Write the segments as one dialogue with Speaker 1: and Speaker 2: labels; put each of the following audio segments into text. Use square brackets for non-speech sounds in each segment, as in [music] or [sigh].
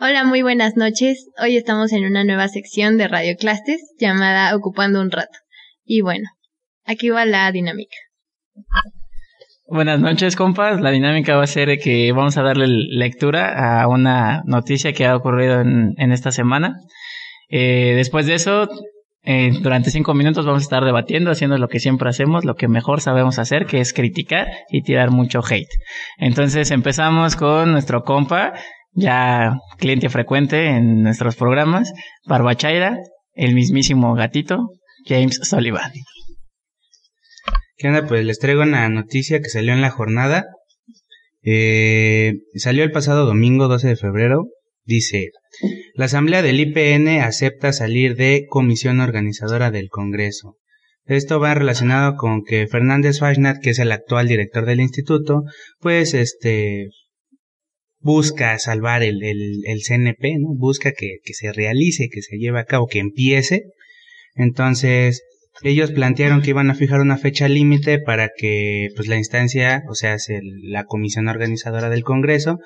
Speaker 1: Hola, muy buenas noches. Hoy estamos en una nueva sección de Radio Clastes llamada Ocupando un rato. Y bueno, aquí va la dinámica.
Speaker 2: Buenas noches, compas. La dinámica va a ser que vamos a darle lectura a una noticia que ha ocurrido en, esta semana. Eh, después de eso, eh, durante cinco minutos vamos a estar debatiendo, haciendo lo que siempre hacemos, lo que mejor sabemos hacer, que es criticar y tirar mucho hate. Entonces empezamos con nuestro compa, ya cliente frecuente en nuestros programas, Barbachaira, el mismísimo gatito, James Sullivan.
Speaker 3: ¿Qué onda? Pues les traigo una noticia que salió en la jornada. Eh, salió el pasado domingo 12 de febrero. Dice, la Asamblea del IPN acepta salir de comisión organizadora del Congreso. Esto va relacionado con que Fernández Fashnat, que es el actual director del instituto, pues este busca salvar el, el, CNP, ¿no? Busca que, que, se realice, que se lleve a cabo, que empiece. Entonces, ellos plantearon que iban a fijar una fecha límite para que pues la instancia, o sea, la comisión organizadora del Congreso,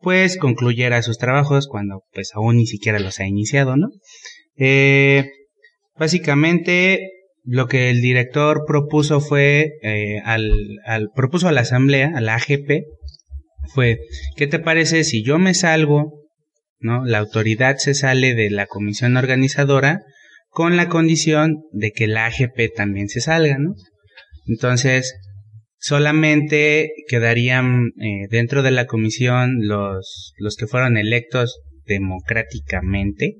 Speaker 3: pues concluyera sus trabajos cuando pues aún ni siquiera los ha iniciado, ¿no? Eh, básicamente lo que el director propuso fue eh, al, propuso a la asamblea, a la AGP, fue, ¿qué te parece si yo me salgo, ¿no? La autoridad se sale de la comisión organizadora con la condición de que la AGP también se salga, ¿no? Entonces, solamente quedarían eh, dentro de la comisión los, los que fueron electos democráticamente,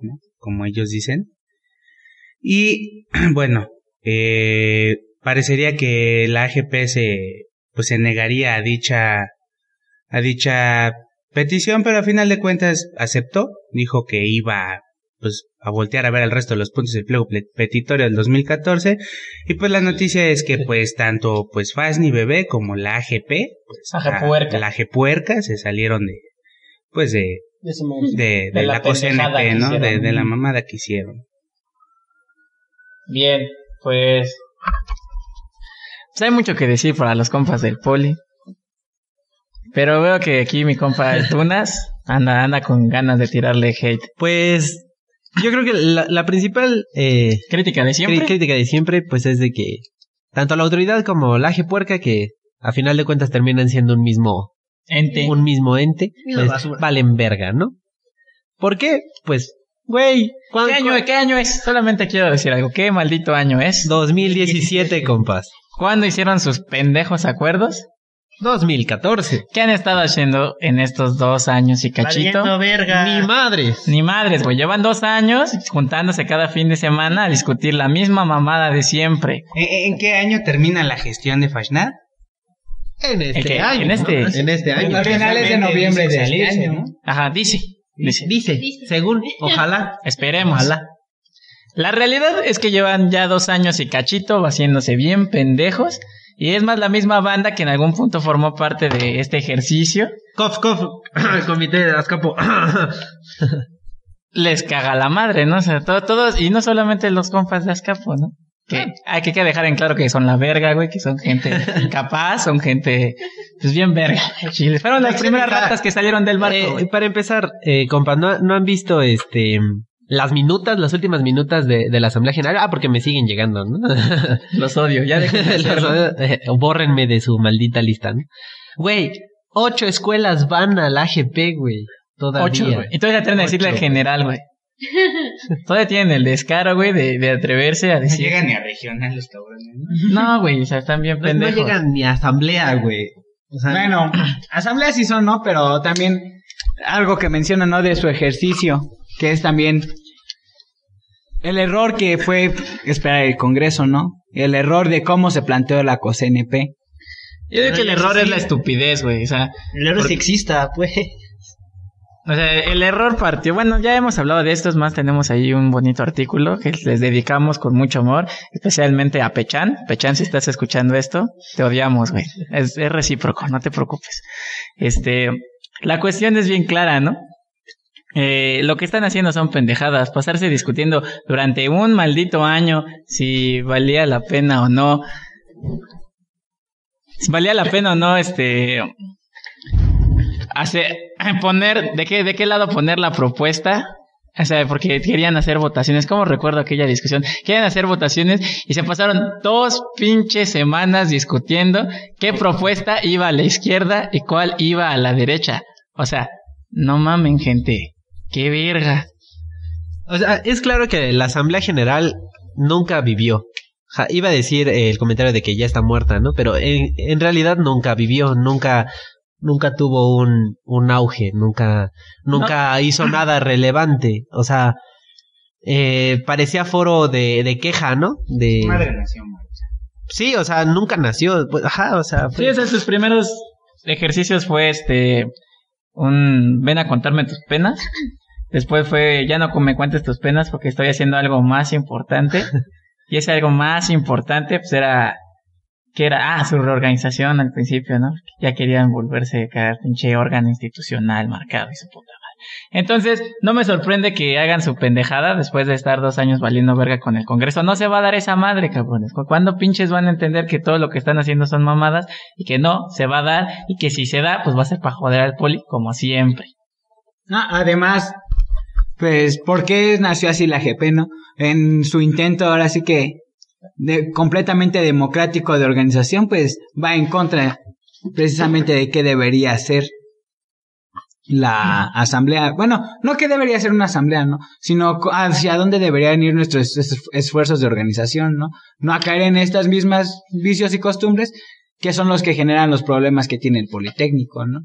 Speaker 3: ¿no? como ellos dicen. Y [clears throat] bueno, eh, parecería que la AGP se, pues se negaría a dicha a dicha petición, pero a final de cuentas aceptó, dijo que iba pues a voltear a ver el resto de los puntos del pliego petitorio del 2014 y pues la noticia es que pues tanto pues FASNI Bebé como la AGP pues, la AG Puerca se salieron de pues de de, de, la, COSNP, ¿no? De, de la mamada que hicieron.
Speaker 2: Bien, pues pues hay mucho que decir para los compas del poli. Pero veo que aquí mi compa el Tunas anda, anda con ganas de tirarle hate.
Speaker 4: Pues yo creo que la, principal
Speaker 2: eh, crítica de siempre.
Speaker 4: Crítica de siempre, pues es de que tanto la autoridad como la puerca, que a final de cuentas terminan siendo un mismo
Speaker 2: ente,
Speaker 4: un mismo ente, pues, valen verga, ¿no? ¿Por qué? Pues Güey,
Speaker 2: ¿qué año, ¿qué año es? Solamente quiero decir algo. ¿Qué maldito año es?
Speaker 4: 2017, [laughs] compas.
Speaker 2: ¿Cuándo hicieron sus pendejos acuerdos?
Speaker 4: 2014.
Speaker 2: ¿Qué han estado haciendo en estos dos años y cachito?
Speaker 4: verga. Ni madres.
Speaker 2: Ni madres, güey. Llevan dos años juntándose cada fin de semana a discutir la misma mamada de siempre.
Speaker 3: ¿En, qué año termina la gestión de Fashnat?
Speaker 4: En este año.
Speaker 2: En este,
Speaker 4: en este año.
Speaker 3: A finales de noviembre de este año, ¿no?
Speaker 2: Ajá, dice.
Speaker 4: Dice. Dice. Según. Ojalá.
Speaker 2: Esperemos. Ojalá. La realidad es que llevan ya dos años y cachito haciéndose bien pendejos y es más la misma banda que en algún punto formó parte de este ejercicio.
Speaker 4: Cof, cof, [coughs] comité de Azcapo. [coughs]
Speaker 2: Les caga la madre, ¿no? O sea, todos, y no solamente los compas de Azcapo, ¿no? Que hay que dejar en claro que son la verga, güey, que son gente [laughs] capaz, son gente, pues bien verga. [laughs] Fueron las primeras ratas que salieron del barco.
Speaker 4: Eh, para empezar, eh, compas, ¿no, ¿no han visto este las minutas, las últimas minutas de, de, la Asamblea General. Ah, porque me siguen llegando, ¿no? [laughs]
Speaker 2: Los odio, ya dejen [laughs]
Speaker 4: eh, bórrenme de su maldita lista, ¿no? Güey, ocho escuelas van al AGP, güey. Todavía. Ocho,
Speaker 2: güey. Y todavía tienen que decirle al general, güey. todavía tienen el descaro, güey, de, de atreverse a decir.
Speaker 3: No llegan ni a regional los cabrones,
Speaker 2: ¿no? güey, o sea, están bien pendejos.
Speaker 4: No llegan ni a asamblea, güey.
Speaker 5: O sea, bueno, [clears throat] asamblea sí son, ¿no? Pero también algo que mencionan, ¿no? De su ejercicio que es también el error que fue esperar el Congreso, ¿no? El error de cómo se planteó la COSNP.
Speaker 2: Yo digo que el error es la estupidez, güey. O sea,
Speaker 4: el error es sexista, pues.
Speaker 2: O sea, el error partió. Bueno, ya hemos hablado de esto, es más, tenemos ahí un bonito artículo que les dedicamos con mucho amor, especialmente a Pechan. Pechan, si estás escuchando esto, te odiamos, güey. Es, es recíproco, no te preocupes. Este, la cuestión es bien clara, ¿no? Eh, lo que están haciendo son pendejadas, pasarse discutiendo durante un maldito año si valía la pena o no. Si valía la pena o no, este. hacer, [clears throat] poner, ¿de qué, de qué lado poner la propuesta? O sea, porque querían hacer votaciones. ¿Cómo recuerdo aquella discusión? Querían hacer votaciones y se pasaron dos pinches semanas discutiendo qué propuesta iba a la izquierda y cuál iba a la derecha. O sea, no mamen, gente. Qué verga.
Speaker 4: O sea, es claro que la Asamblea General nunca vivió. Ja, iba a decir eh, el comentario de que ya está muerta, ¿no? Pero en, en realidad nunca vivió, nunca, nunca tuvo un, un auge, nunca, nunca [clears throat] hizo nada relevante. O sea, eh, parecía foro de, de queja, ¿no? De,
Speaker 3: Madre madre.
Speaker 4: sí, o sea, nunca nació. Pues, ajá, o sea,
Speaker 2: Sí, o sea, sus primeros ejercicios fue este un ven a contarme tus penas. [laughs] Después fue ya no me cuentes tus penas porque estoy haciendo algo más importante. [laughs] Y ese algo más importante pues era que era ah su reorganización al principio, ¿no? Ya querían volverse cada pinche órgano institucional marcado y su puta madre. Entonces, no me sorprende que hagan su pendejada después de estar dos años valiendo verga con el Congreso. No se va a dar esa madre, cabrones. ¿Cu- ¿Cuándo pinches van a entender que todo lo que están haciendo son mamadas y que no se va a dar y que si se da, pues va a ser para joder al poli como siempre?
Speaker 5: Ah, además, pues, ¿por qué nació así la GP, no? En su intento ahora sí que de, completamente democrático de organización, pues va en contra precisamente de qué debería ser la asamblea. Bueno, no que debería ser una asamblea, ¿no? Sino hacia dónde deberían ir nuestros es- esfuerzos de organización, ¿no? No a caer en estas mismas vicios y costumbres que son los que generan los problemas que tiene el Politécnico, ¿no?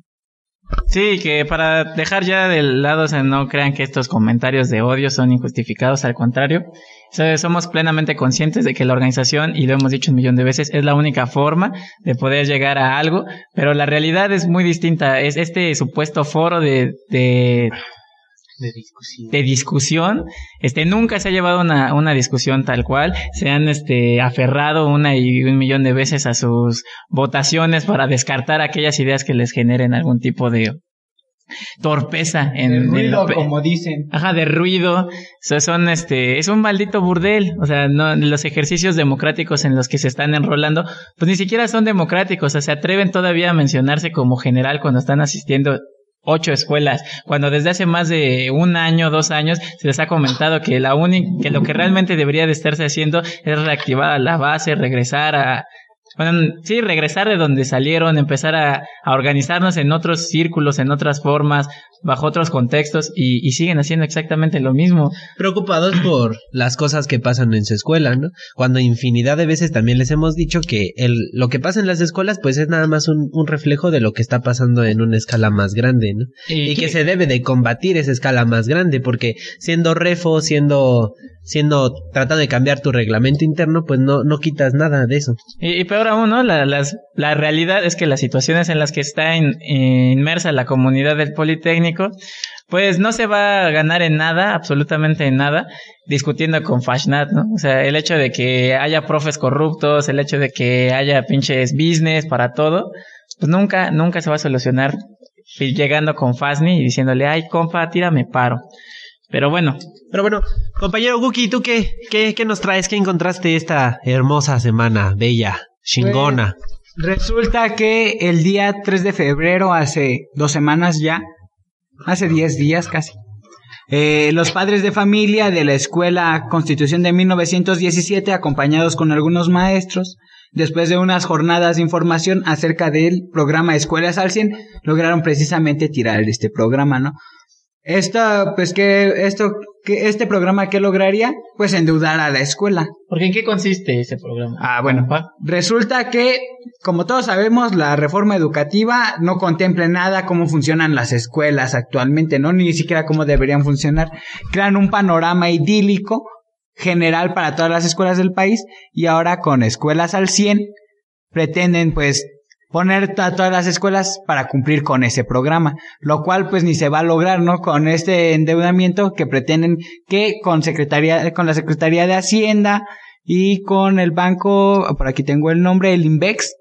Speaker 2: Sí, que para dejar ya del lado, o sea, no crean que estos comentarios de odio son injustificados, al contrario. O sea, somos plenamente conscientes de que la organización, y lo hemos dicho un millón de veces, es la única forma de poder llegar a algo, pero la realidad es muy distinta. Es este supuesto foro de, de,
Speaker 3: De discusión.
Speaker 2: de discusión, este, nunca se ha llevado una, una discusión tal cual, se han, este, aferrado una y un millón de veces a sus votaciones para descartar aquellas ideas que les generen algún tipo de torpeza en, en
Speaker 5: ruido,
Speaker 2: lo
Speaker 5: como dicen.
Speaker 2: Ajá, de ruido. Son este, es un maldito burdel. O sea, no, los ejercicios democráticos en los que se están enrolando, pues ni siquiera son democráticos. O sea, se atreven todavía a mencionarse como general cuando están asistiendo ocho escuelas, cuando desde hace más de un año, dos años, se les ha comentado que la única, que lo que realmente debería de estarse haciendo es reactivar a la base, regresar a, bueno, sí, regresar de donde salieron, empezar a, a organizarnos en otros círculos, en otras formas, bajo otros contextos, y, y siguen haciendo exactamente lo mismo.
Speaker 4: preocupados [clears throat] por las cosas que pasan en su escuela, ¿no? Cuando infinidad de veces también les hemos dicho que el, lo que pasa en las escuelas pues es nada más un, un reflejo de lo que está pasando en una escala más grande, ¿no? Y, que se debe de combatir esa escala más grande, porque siendo refo, siendo, siendo, tratando de cambiar tu reglamento interno, pues no, no quitas nada de eso.
Speaker 2: Y, y peor aún, ¿no? La, las, la realidad es que las situaciones en las que está in- inmersa la comunidad del Politécnico, pues no se va a ganar en nada, absolutamente en nada, discutiendo con Fashnat, ¿no? O sea, el hecho de que haya profes corruptos, el hecho de que haya pinches business para todo, pues nunca, nunca se va a solucionar llegando con Fasni y diciéndole, ay, compa, tírame paro. Pero bueno,
Speaker 4: Pero bueno, compañero Guki, ¿tú qué, qué, qué nos traes? ¿Qué encontraste esta hermosa semana? Bella, chingona.
Speaker 5: Resulta que el día 3 de febrero, hace dos semanas ya, hace 10 días casi, eh, los padres de familia de la Escuela Constitución de 1917, acompañados con algunos maestros, después de unas jornadas de información acerca del programa Escuelas al 100, lograron precisamente tirar este programa, ¿no? Esto, pues que, esto, que este programa, ¿qué lograría? Pues endeudar a la escuela.
Speaker 2: ¿porque en qué consiste ese programa?
Speaker 5: Ah, bueno. Resulta que, como todos sabemos, la reforma educativa no contempla nada cómo funcionan las escuelas actualmente, ¿no? Ni siquiera cómo deberían funcionar. Crean un panorama idílico general para todas las escuelas del país y ahora con escuelas al 100 pretenden pues poner a todas las escuelas para cumplir con ese programa, lo cual pues ni se va a lograr, ¿no? Con este endeudamiento que pretenden que con secretaría, con la Secretaría de Hacienda y con el banco, por aquí tengo el nombre, el Invex,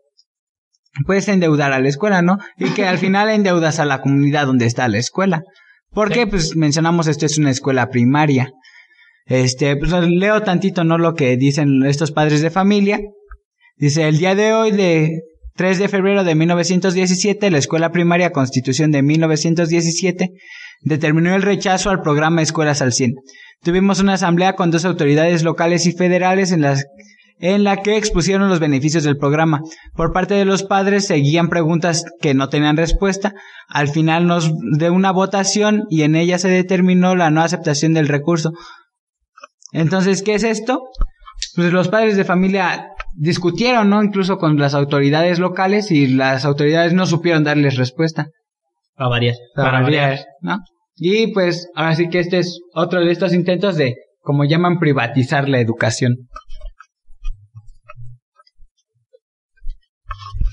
Speaker 5: puedes endeudar a la escuela, ¿no? Y que al final endeudas a la comunidad donde está la escuela. Porque, pues, mencionamos esto es una escuela primaria. Este, pues leo tantito, ¿no? Lo que dicen estos padres de familia. Dice, el día de hoy de 3 de febrero de 1917, la Escuela Primaria Constitución de 1917 determinó el rechazo al programa Escuelas al 100. Tuvimos una asamblea con dos autoridades locales y federales en las en la que expusieron los beneficios del programa. Por parte de los padres seguían preguntas que no tenían respuesta. Al final nos de una votación y en ella se determinó la no aceptación del recurso. Entonces, ¿qué es esto? Pues los padres de familia discutieron, ¿no? Incluso con las autoridades locales y las autoridades no supieron darles respuesta.
Speaker 4: A varias.
Speaker 5: Para variar, ¿no? Y pues ahora sí que este es otro de estos intentos de, como llaman, privatizar la educación.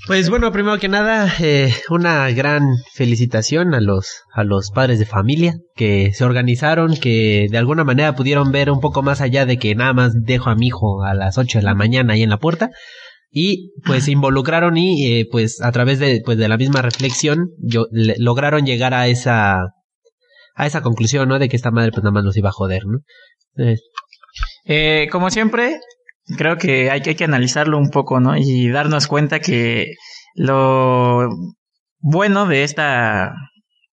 Speaker 4: Pues bueno, primero que nada, eh, una gran felicitación a los, a los padres de familia que se organizaron, que de alguna manera pudieron ver un poco más allá de que nada más dejo a mi hijo a las 8 de la mañana ahí en la puerta. Y pues se involucraron y eh, pues a través de, pues, de la misma reflexión yo, le- lograron llegar a esa, a esa conclusión, ¿no? De que esta madre pues nada más nos iba a joder, ¿no? Eh,
Speaker 2: Eh, como siempre, creo que hay, hay que analizarlo un poco, ¿no? Y darnos cuenta que lo bueno de esta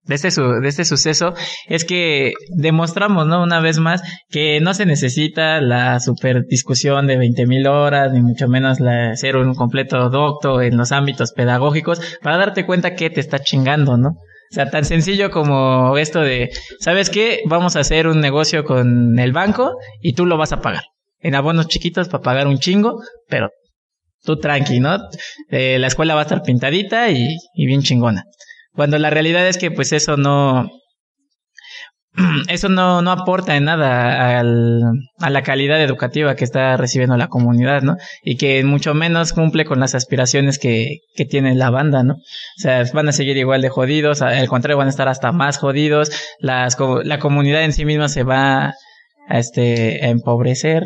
Speaker 2: de este, su- de este suceso es que demostramos, ¿no? Una vez más que no se necesita la super discusión de 20.000 mil horas, ni mucho menos la, ser un completo docto en los ámbitos pedagógicos para darte cuenta que te está chingando, ¿no? O sea, tan sencillo como esto de, ¿sabes qué? Vamos a hacer un negocio con el banco y tú lo vas a pagar. En abonos chiquitos para pagar un chingo, pero tú tranqui, ¿no? Eh, la escuela va a estar pintadita y, bien chingona. Cuando la realidad es que pues eso no, [clears throat] eso no, no aporta en nada al, a la calidad educativa que está recibiendo la comunidad, ¿no? Y que mucho menos cumple con las aspiraciones que, que tiene la banda, ¿no? O sea, van a seguir igual de jodidos, al contrario, van a estar hasta más jodidos, las, la comunidad en sí misma se va a, este, a empobrecer.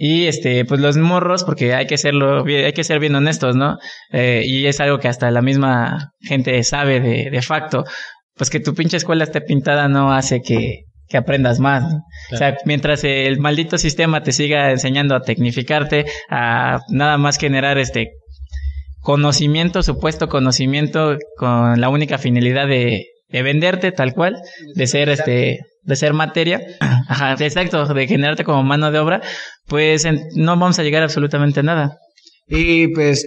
Speaker 2: Y este, pues los morros, porque hay que serlo, hay que ser bien honestos, ¿no? Eh, y es algo que hasta la misma gente sabe de, de facto. Pues que tu pinche escuela esté pintada no hace que, que aprendas más. O sea, mientras el maldito sistema te siga enseñando a tecnificarte, a nada más generar este conocimiento, supuesto conocimiento, con la única finalidad de, de venderte tal cual, de ser este, de ser materia, [clears throat] exacto, de generarte como mano de obra, pues no vamos a llegar a absolutamente nada.
Speaker 5: Y pues,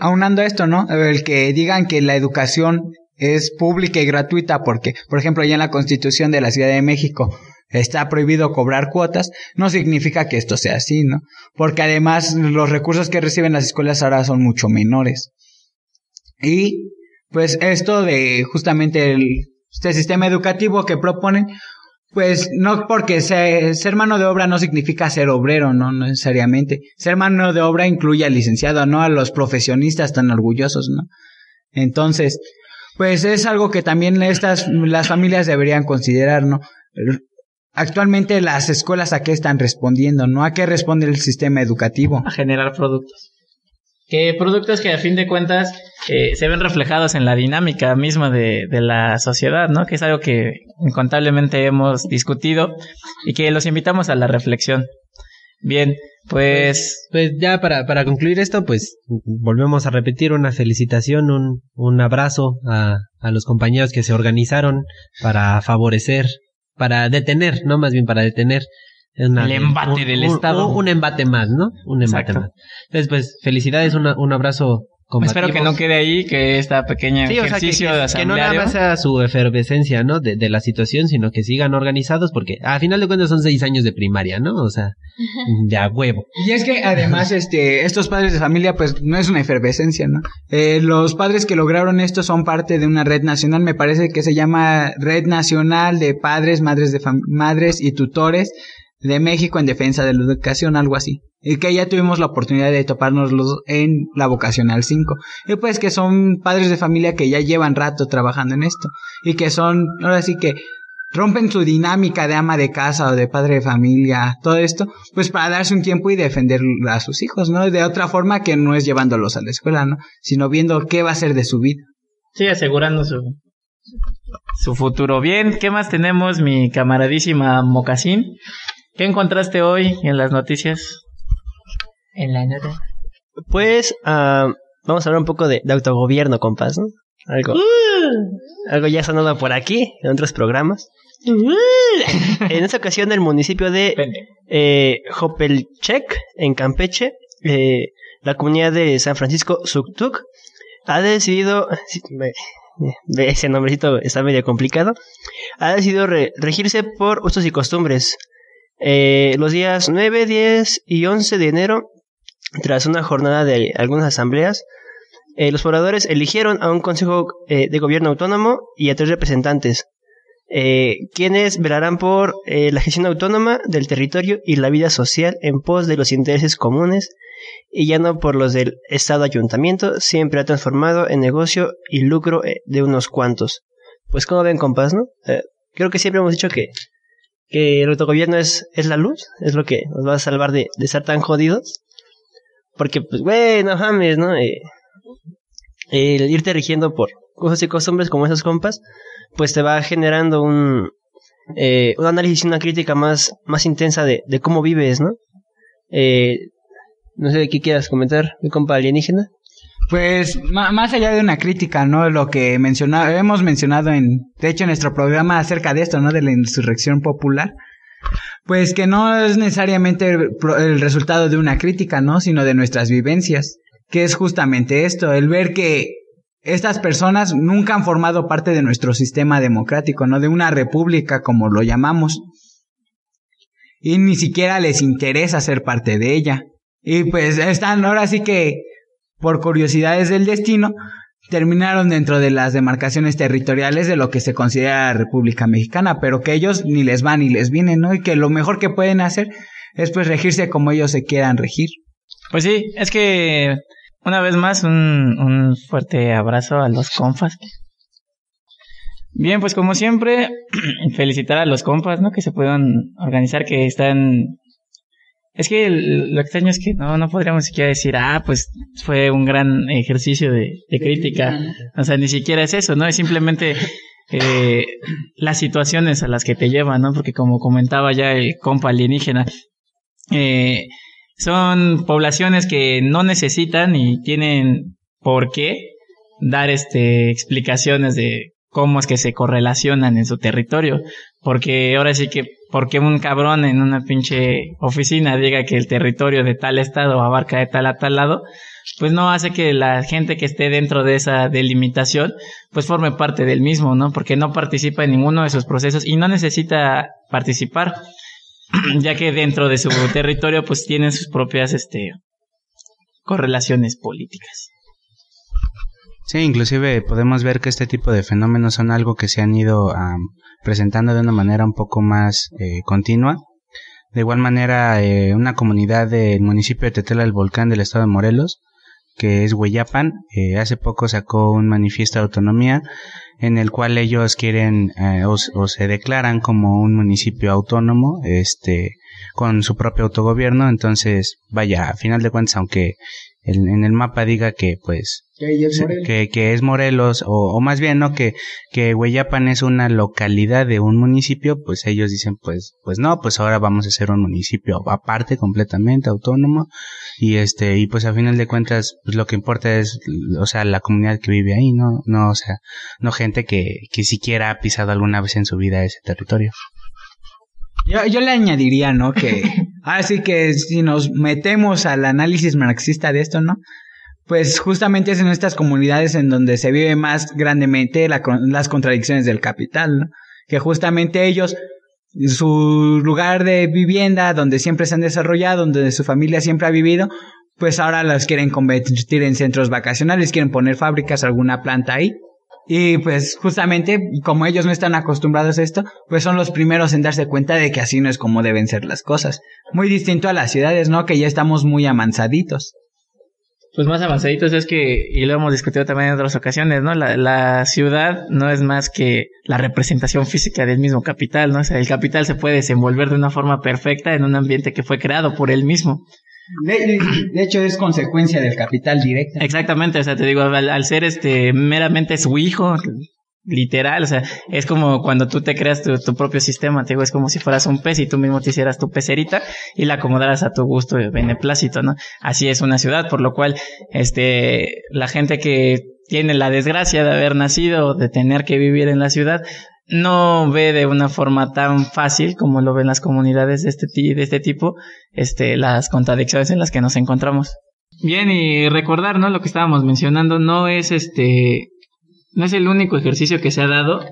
Speaker 5: aunando esto, ¿no? El que digan que la educación es pública y gratuita porque, por ejemplo, ya en la Constitución de la Ciudad de México está prohibido cobrar cuotas, no significa que esto sea así, ¿no? Porque además los recursos que reciben las escuelas ahora son mucho menores. Y pues esto de justamente el, este sistema educativo que proponen, pues no porque se- ser mano de obra no significa ser obrero, no no necesariamente. Ser mano de obra incluye al licenciado, no a los profesionistas tan orgullosos, ¿no? Entonces, pues es algo que también estas las familias deberían considerar, ¿no? Actualmente las escuelas a qué están respondiendo, ¿no? ¿A qué responde el sistema educativo?
Speaker 2: a generar productos. Que productos que a fin de cuentas eh, se ven reflejados en la dinámica misma de, de la sociedad, ¿no? Que es algo que incontablemente hemos discutido y que los invitamos a la reflexión. Bien, pues
Speaker 4: Pues ya para, para concluir esto, pues volvemos a repetir una felicitación, un, un abrazo a, a los compañeros que se organizaron para favorecer, para detener, no más bien para detener una-
Speaker 2: El embate del Estado.
Speaker 4: Un, un embate más, ¿no? Un embate
Speaker 2: Exacto.
Speaker 4: más. Entonces, pues felicidades, una- un abrazo combativo.
Speaker 2: espero que no quede ahí, que esta pequeña
Speaker 4: Sí, o sea, que,
Speaker 2: ejercicio
Speaker 4: que-
Speaker 2: de
Speaker 4: que no nada más sea su efervescencia, ¿no? De, de la situación, sino que sigan organizados, porque a final de cuentas son seis años de primaria, ¿no? O sea, ya huevo.
Speaker 5: Y es que además, este, estos padres de familia, pues no es una efervescencia, ¿no? Eh, los padres que lograron esto son parte de una red nacional, me parece que se llama Red Nacional de Padres, Madres de Fam- Madres y Tutores de México en Defensa de la Educación, algo así. Y que ya tuvimos la oportunidad de topárnoslos en la vocacional 5. Y pues que son padres de familia que ya llevan rato trabajando en esto. Y que son, ahora sí que rompen su dinámica de ama de casa o de padre de familia, todo esto, pues para darse un tiempo y defender a sus hijos, ¿no? De otra forma que no es llevándolos a la escuela, ¿no? Sino viendo qué va a ser de su vida.
Speaker 2: Sí, asegurando su, su futuro. Bien, ¿qué más tenemos, mi camaradísima Mocasín? ¿Qué encontraste hoy en las noticias?
Speaker 6: En la nota.
Speaker 7: Pues, ah,
Speaker 6: vamos a hablar un poco de, de autogobierno, compas, ¿no? Algo, algo ya sonado por aquí, en otros programas. en esta ocasión, el municipio de eh, Jopelchek, en Campeche, eh, la comunidad de San Francisco Suktuk, ha decidido, sí, me- ve, ese nombrecito está medio complicado, ha decidido re- regirse por usos y costumbres. Eh, los días 9, 10 y 11 de enero, tras una jornada de algunas asambleas, eh, los pobladores eligieron a un consejo eh, de gobierno autónomo y a tres representantes, eh, quienes velarán por eh, la gestión autónoma del territorio y la vida social en pos de los intereses comunes y ya no por los del Estado ayuntamiento, siempre ha transformado en negocio y lucro eh, de unos cuantos. Pues como ven, compas, ¿no? Creo que siempre hemos dicho que, que el autogobierno es, es la luz, es lo que nos va a salvar de, de estar tan jodidos. Porque, pues, güey, no mames, ¿no? Eh, el irte rigiendo por cosas y costumbres como esos compas, pues te va generando un, eh, un análisis y una crítica más, más intensa de, de cómo vives, ¿no? Eh, no sé qué quieras comentar, mi compa alienígena.
Speaker 5: Pues más allá de una crítica, ¿no? Lo que hemos mencionado en, de hecho, en nuestro programa acerca de esto, ¿no? De la insurrección popular. Pues que no es necesariamente el, el resultado de una crítica, ¿no? Sino de nuestras vivencias. Que es justamente esto, el ver que estas personas nunca han formado parte de nuestro sistema democrático, ¿no? De una república como lo llamamos. Y ni siquiera les interesa ser parte de ella. Y pues están ahora sí que por curiosidades del destino, terminaron dentro de las demarcaciones territoriales de lo que se considera República Mexicana, pero que ellos ni les van ni les vienen, ¿no? Y que lo mejor que pueden hacer es pues regirse como ellos se quieran regir.
Speaker 2: Pues sí, es que una vez más un, fuerte abrazo a los compas. Bien, pues como siempre, [clears throat] felicitar a los compas, ¿no? Que se puedan organizar, que están... Es que el- lo extraño es que no, no podríamos siquiera decir, ah, pues fue un gran ejercicio de, de crítica. O sea, ni siquiera es eso, ¿no? Es simplemente eh, las situaciones a las que te llevan, ¿no? Porque como comentaba ya el compa alienígena, eh, son poblaciones que no necesitan y tienen por qué dar este explicaciones de cómo es que se correlacionan en su territorio. Porque ahora sí que, porque un cabrón en una pinche oficina diga que el territorio de tal estado abarca de tal a tal lado, pues no hace que la gente que esté dentro de esa delimitación, pues forme parte del mismo, ¿no? Porque no participa en ninguno de sus procesos y no necesita participar [clears throat] ya que dentro de su territorio pues tienen sus propias este correlaciones políticas.
Speaker 3: Sí, inclusive podemos ver que este tipo de fenómenos son algo que se han ido presentando de una manera un poco más eh, continua. De igual manera, eh, una comunidad del municipio de Tetela del Volcán del estado de Morelos, que es Hueyapan, eh, hace poco sacó un manifiesto de autonomía en el cual ellos quieren eh, o, o se declaran como un municipio autónomo, este, con su propio autogobierno. Entonces, vaya, a final de cuentas, aunque en el mapa diga que, pues, que, que es Morelos, o, o más bien, ¿no? Que, que Hueyapan es una localidad de un municipio, pues ellos dicen, pues, pues no, pues ahora vamos a ser un municipio aparte, completamente autónomo, y este, y pues a final de cuentas, pues lo que importa es, o sea, la comunidad que vive ahí, ¿no? No, o sea, no gente que, que siquiera ha pisado alguna vez en su vida ese territorio.
Speaker 5: Yo, yo le añadiría, ¿no? Que así que si nos metemos al análisis marxista de esto, ¿no? Pues justamente es en estas comunidades en donde se vive más grandemente las contradicciones del capital, ¿no? Que justamente ellos, su lugar de vivienda, donde siempre se han desarrollado, donde su familia siempre ha vivido, pues ahora los quieren convertir en centros vacacionales, quieren poner fábricas, alguna planta ahí. Y pues justamente, como ellos no están acostumbrados a esto, pues son los primeros en darse cuenta de que así no es como deben ser las cosas. Muy distinto a las ciudades, ¿no? Que ya estamos muy amansaditos.
Speaker 2: Pues más avanzaditos es que, y lo hemos discutido también en otras ocasiones, ¿no? La, la ciudad no es más que la representación física del mismo capital, ¿no? O sea, el capital se puede desenvolver de una forma perfecta en un ambiente que fue creado por él mismo.
Speaker 5: De, hecho, es consecuencia del capital directa.
Speaker 2: Exactamente, o sea, te digo, al, ser este meramente su hijo, literal, o sea, es como cuando tú te creas tu, tu propio sistema, te digo, es como si fueras un pez y tú mismo te hicieras tu pecerita y la acomodaras a tu gusto y beneplácito, ¿no? Así es una ciudad, por lo cual, este, la gente que tiene la desgracia de haber nacido, de tener que vivir en la ciudad, no ve de una forma tan fácil como lo ven las comunidades de este, de este tipo, este, las contradicciones en las que nos encontramos. Bien, y recordar, ¿no? Lo que estábamos mencionando, no es este, no es el único ejercicio que se ha dado,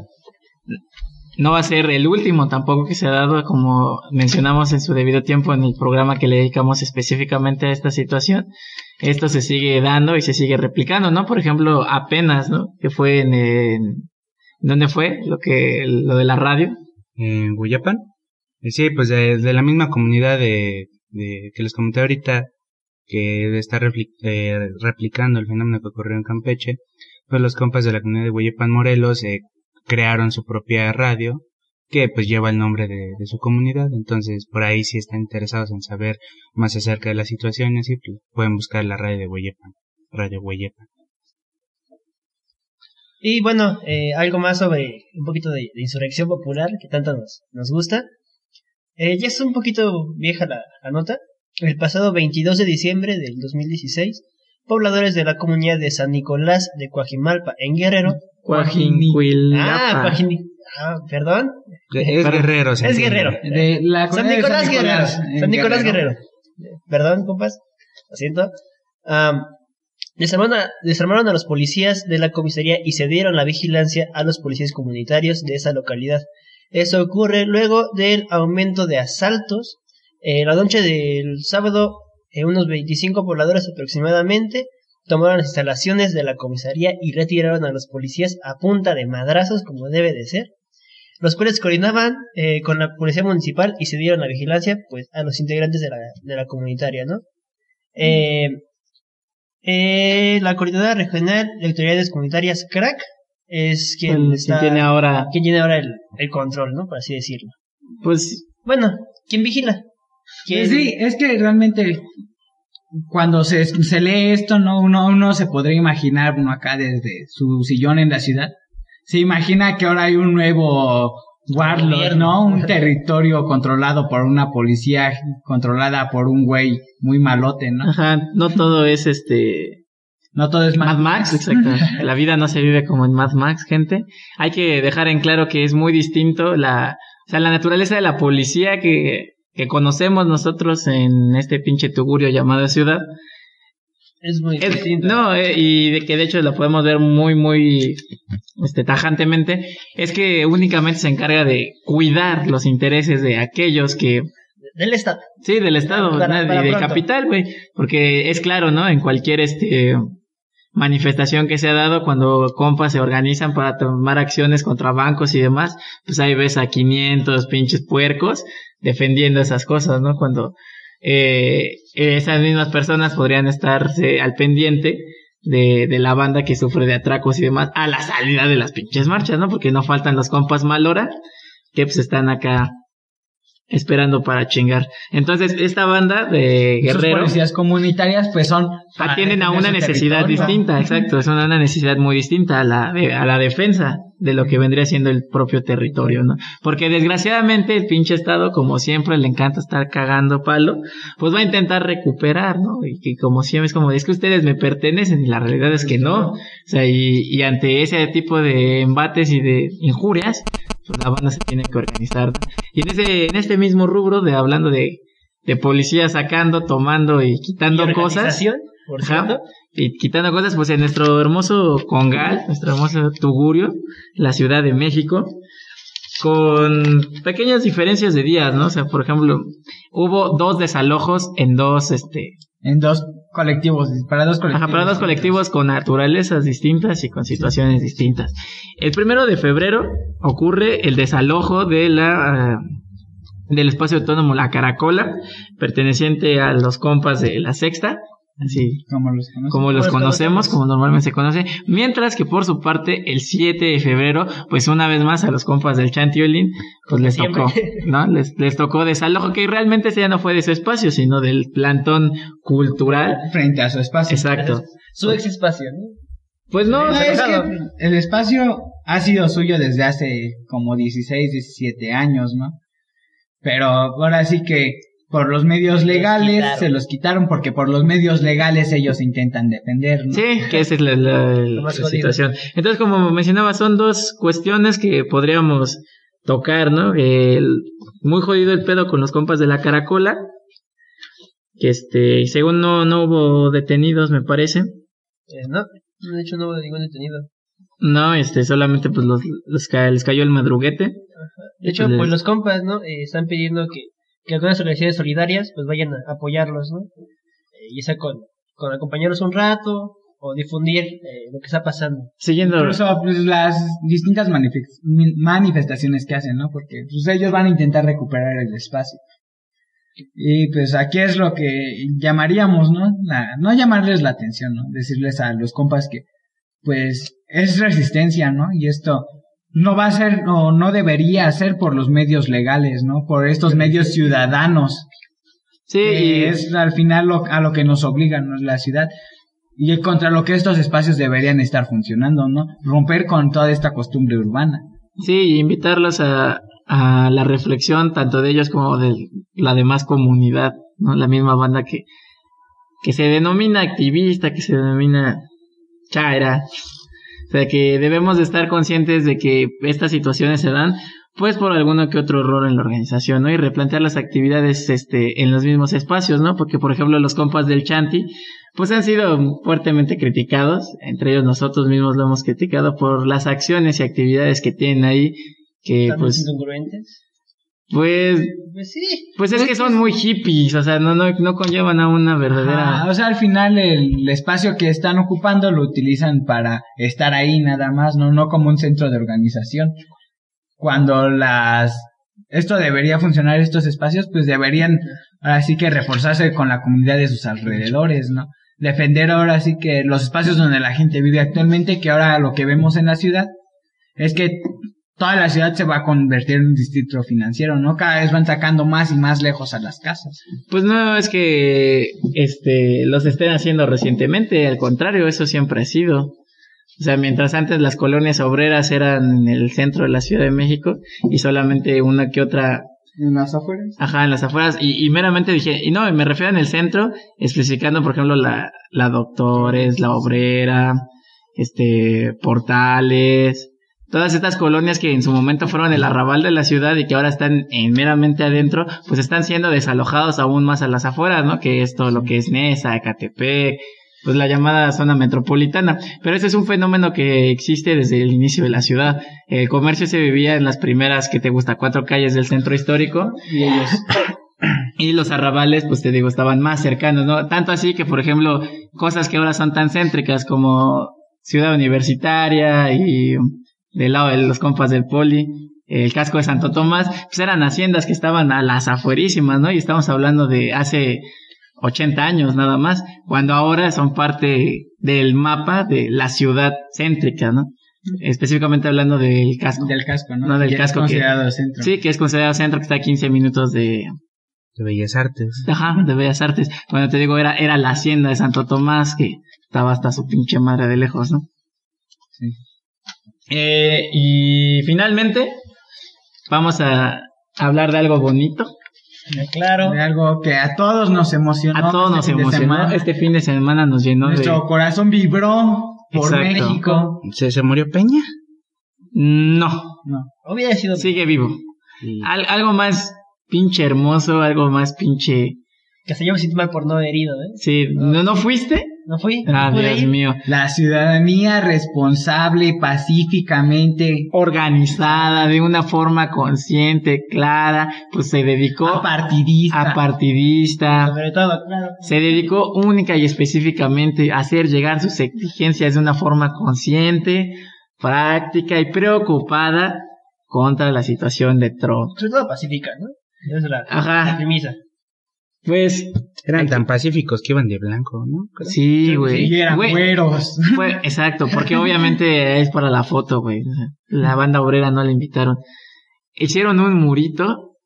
Speaker 2: no va a ser el último tampoco que se ha dado, como mencionamos en su debido tiempo en el programa que le dedicamos específicamente a esta situación. Esto se sigue dando y se sigue replicando, ¿no? Por ejemplo, apenas, ¿no? Que fue en, en ¿dónde fue? Lo que, lo de la radio.
Speaker 3: En Huyapan. Eh, Sí, pues de, de la misma comunidad de, de que les comenté ahorita, que está eh, replicando el fenómeno que ocurrió en Campeche, pues los compas de la comunidad de Huyapan Morelos eh, crearon su propia radio, que pues lleva el nombre de, su comunidad, entonces por ahí si están interesados en saber más acerca de las situaciones, pues, pueden buscar la radio de Huyapan, Radio Huyapan.
Speaker 6: Y bueno, eh, algo más sobre un poquito de, de insurrección popular que tanto nos, nos gusta. Eh, ya es un poquito vieja la, la nota. El pasado 22 de diciembre del 2016, pobladores de la comunidad de San Nicolás de Coajimalpa, en Guerrero.
Speaker 2: Coajimalpa.
Speaker 6: Ah, Coajin- ah, perdón.
Speaker 3: Es guerrero,
Speaker 6: Es
Speaker 3: entiende.
Speaker 6: Guerrero.
Speaker 5: De la
Speaker 6: San
Speaker 5: comunidad de
Speaker 6: Nicolás Guerrero. San Nicolás Guerrero. Perdón, compas. Lo siento. Am, desarmaron, a, los policías de la comisaría y cedieron la vigilancia a los policías comunitarios de esa localidad. Eso ocurre luego del aumento de asaltos. Eh, la noche del sábado, eh, unos 25 pobladores aproximadamente tomaron las instalaciones de la comisaría y retiraron a los policías a punta de madrazos, como debe de ser los cuales coordinaban eh, con la policía municipal y se dieron la vigilancia pues a los integrantes de la, de la comunitaria, ¿no? Eh, eh, la coordinadora regional de autoridades comunitarias CRAC es quien está
Speaker 2: tiene ahora,
Speaker 6: quien tiene ahora el, el control, ¿no? Por así decirlo.
Speaker 2: pues,
Speaker 6: Bueno, ¿quién vigila? ¿Quién-
Speaker 5: Pues sí, es que realmente cuando se, se lee esto, no uno, uno se podría imaginar, uno acá desde su sillón en la ciudad, se imagina que ahora hay un nuevo warlord. ¿no? Un territorio controlado por una policía controlada por un güey muy malote, ¿no?
Speaker 2: ajá, no todo es este,
Speaker 5: No todo es
Speaker 2: Mad Max, exacto. [laughs] La vida no se vive como en Mad Max, gente. Hay que dejar en claro que es muy distinto la, o sea, la naturaleza de la policía que, que conocemos nosotros en este pinche tugurio llamado ciudad.
Speaker 6: Es muy
Speaker 2: Es-
Speaker 6: distinto.
Speaker 2: no, eh, y de que de hecho la podemos ver muy, muy, este, tajantemente, es que únicamente se encarga de cuidar los intereses de aquellos que
Speaker 6: Del Estado.
Speaker 2: Sí, del Estado
Speaker 6: Para-
Speaker 2: nada,
Speaker 6: para
Speaker 2: y de
Speaker 6: pronto.
Speaker 2: capital, güey. Porque es claro, ¿no? En cualquier este manifestación que se ha dado cuando compas se organizan para tomar acciones contra bancos y demás, pues ahí ves a 500 pinches puercos defendiendo esas cosas, ¿no? Cuando eh, esas mismas personas podrían estarse al pendiente de, de la banda que sufre de atracos y demás a la salida de las pinches marchas, ¿no? Porque no faltan los compas malora que pues están acá esperando para chingar. Entonces, esta banda de guerreros
Speaker 5: policías comunitarias pues son...
Speaker 2: atienden a una necesidad
Speaker 5: territorio.
Speaker 2: distinta, exacto, es una necesidad muy distinta a la, de- a la defensa de lo que vendría siendo el propio territorio, ¿no? Porque desgraciadamente el pinche Estado, como siempre le encanta estar cagando palo, pues va a intentar recuperar, ¿no? Y que como siempre es como, es que ustedes me pertenecen y la realidad es que no. O sea, y, y ante ese tipo de embates y de injurias, pues la banda se tiene que organizar. Y en ese, en este mismo rubro de hablando de, de policía sacando, tomando y quitando
Speaker 6: Y
Speaker 2: cosas,
Speaker 6: por cierto.
Speaker 2: Y quitando cosas, pues en nuestro hermoso Congal, nuestro hermoso Tugurio, la Ciudad de México, con pequeñas diferencias de días, ¿no? O sea, por ejemplo, hubo dos desalojos en dos, este,
Speaker 5: En dos colectivos, para dos colectivos.
Speaker 2: Ajá, para dos colectivos con naturalezas distintas y con situaciones distintas. El primero de febrero ocurre el desalojo de la ah, del espacio autónomo La Caracola, perteneciente a los compas de la Sexta, así
Speaker 5: Como los
Speaker 2: como conocemos, como normalmente se conoce, mientras que por su parte el 7 de febrero, pues una vez más a los compas del Chantiolín, pues les
Speaker 6: Siempre.
Speaker 2: tocó, ¿no? Les, les tocó desalojo, que realmente ese ya no fue de su espacio, sino del plantón cultural.
Speaker 5: Frente a su espacio.
Speaker 2: Exacto.
Speaker 6: Su ex espacio, ¿no?
Speaker 2: Pues no,
Speaker 5: No, es que el espacio ha sido suyo desde hace como 16, 17 años, ¿no? Pero ahora sí que por los medios legales se los quitaron porque por los medios legales ellos intentan defender, ¿no?
Speaker 2: Sí, que esa es la, situación. Entonces, como mencionaba, son dos cuestiones que podríamos tocar, ¿no? El- muy jodido el pedo con los compas de la caracola. Que este, según no, no hubo detenidos, me parece.
Speaker 6: Eh, no, de hecho no hubo ningún detenido.
Speaker 2: No, este, solamente pues los, los ca- les cayó el madruguete.
Speaker 6: De hecho,
Speaker 2: Les-
Speaker 6: pues los compas, ¿no? Eh, están pidiendo que, que algunas organizaciones solidarias pues vayan a apoyarlos, ¿no? Eh, ya sea con, con acompañarlos un rato o difundir eh, lo que está pasando.
Speaker 2: Siguiendo.
Speaker 5: Incluso pues, las distintas manifestaciones que hacen, ¿no? Porque pues, ellos van a intentar recuperar el espacio. Y pues aquí es lo que llamaríamos, ¿no? La- no llamarles la atención, ¿no? Decirles a los compas que pues es resistencia, ¿no? Y esto no va a ser o no debería ser por los medios legales, ¿no? Por estos medios ciudadanos
Speaker 2: Sí,
Speaker 5: que
Speaker 2: y
Speaker 5: es al final lo, a lo que nos obligan ¿no? la ciudad y contra lo que estos espacios deberían estar funcionando, ¿no? Romper con toda esta costumbre urbana.
Speaker 2: Sí, y invitarlos a, a la reflexión, tanto de ellos como de la demás comunidad, ¿no? La misma banda que, que se denomina activista, que se denomina chaira. O sea, que debemos de estar conscientes de que estas situaciones se dan, pues por alguno que otro error en la organización, ¿no? Y replantear las actividades, este, en los mismos espacios, ¿no? Porque, por ejemplo, los compas del Chanti, pues han sido fuertemente criticados, entre ellos nosotros mismos lo hemos criticado por las acciones y actividades que tienen ahí, que
Speaker 6: ¿Están
Speaker 2: pues,
Speaker 6: incongruentes?
Speaker 2: Pues,
Speaker 6: Pues sí.
Speaker 2: pues es que son muy hippies, o sea, no, no, no conllevan a una verdadera...
Speaker 5: Ajá, o sea, al final el espacio que están ocupando lo utilizan para estar ahí nada más, no, no como un centro de organización. Cuando las esto debería funcionar estos espacios, pues deberían ahora sí que reforzarse con la comunidad de sus alrededores, ¿no? Defender ahora sí que los espacios donde la gente vive actualmente, que ahora lo que vemos en la ciudad es que toda la ciudad se va a convertir en un distrito financiero, ¿no? Cada vez van sacando más y más lejos a las casas.
Speaker 2: Pues no es que este los estén haciendo recientemente, al contrario, eso siempre ha sido. O sea, mientras antes las colonias obreras eran en el centro de la Ciudad de México y solamente una que otra,
Speaker 5: En las afueras.
Speaker 2: ajá, en las afueras, y, y meramente dije, y no, me refiero en el centro, especificando, por ejemplo, la, la Doctores, la Obrera, este, Portales, todas estas colonias que en su momento fueron el arrabal de la ciudad y que ahora están en meramente adentro, pues están siendo desalojados aún más a las afueras, ¿no? Que es todo lo que es Nesa, Ecatepec, pues la llamada zona metropolitana. Pero ese es un fenómeno que existe desde el inicio de la ciudad. El comercio se vivía en las primeras, que te gusta, cuatro calles del centro histórico.
Speaker 5: Y ellos
Speaker 2: Y los arrabales, pues te digo, estaban más cercanos, ¿no? Tanto así que, por ejemplo, cosas que ahora son tan céntricas como Ciudad Universitaria y del lado de los compas del Poli, el casco de Santo Tomás, pues eran haciendas que estaban a las afuerísimas, ¿no? Y estamos hablando de hace 80 años nada más, cuando ahora son parte del mapa de la ciudad céntrica, ¿no? Específicamente hablando del casco.
Speaker 5: del casco, ¿no?
Speaker 2: No, del
Speaker 5: Ya es
Speaker 2: casco que-
Speaker 5: considerado centro.
Speaker 2: Sí, que es considerado centro, que está a 15 minutos de,
Speaker 3: De Bellas Artes.
Speaker 2: Ajá, de Bellas Artes. Cuando te digo, era, era la hacienda de Santo Tomás, que estaba hasta su pinche madre de lejos, ¿no?
Speaker 5: Sí.
Speaker 2: Eh, y finalmente, vamos a hablar de algo bonito.
Speaker 6: Claro.
Speaker 5: De algo que a todos nos emocionó.
Speaker 2: A todos nos
Speaker 5: este de
Speaker 2: emocionó. Este fin de semana nos llenó
Speaker 5: Nuestro
Speaker 2: de...
Speaker 5: corazón vibró por
Speaker 2: Exacto.
Speaker 5: México.
Speaker 3: ¿Se, se murió Peña?
Speaker 2: No,
Speaker 5: No.
Speaker 6: Hubiera sido.
Speaker 2: sigue vivo. Al- algo más pinche hermoso, algo más pinche...
Speaker 6: Que hasta yo me sentí mal por no haber herido, ¿eh?
Speaker 2: Sí, ¿no, no fuiste?
Speaker 6: ¿No fui?
Speaker 2: Ah,
Speaker 6: ¿No pude
Speaker 2: Dios
Speaker 6: ir?
Speaker 2: mío.
Speaker 5: La ciudadanía responsable, pacíficamente,
Speaker 2: Organizada, de una forma consciente, clara, pues se dedicó
Speaker 5: apartidista.
Speaker 2: apartidista,
Speaker 6: Sobre todo, claro.
Speaker 2: se dedicó única y específicamente a hacer llegar sus exigencias de una forma consciente, práctica y preocupada contra la situación de Trump.
Speaker 6: Sobre todo pacífica, ¿no? Esa es la,
Speaker 2: Ajá.
Speaker 6: la premisa.
Speaker 2: Pues,
Speaker 3: Eran tan pacíficos que iban de blanco, ¿no? Creo.
Speaker 2: sí, güey.
Speaker 5: y eran
Speaker 2: Güey,
Speaker 5: güeros.
Speaker 2: fue- exacto, porque obviamente es para la foto, güey. La banda obrera no la invitaron. Hicieron un murito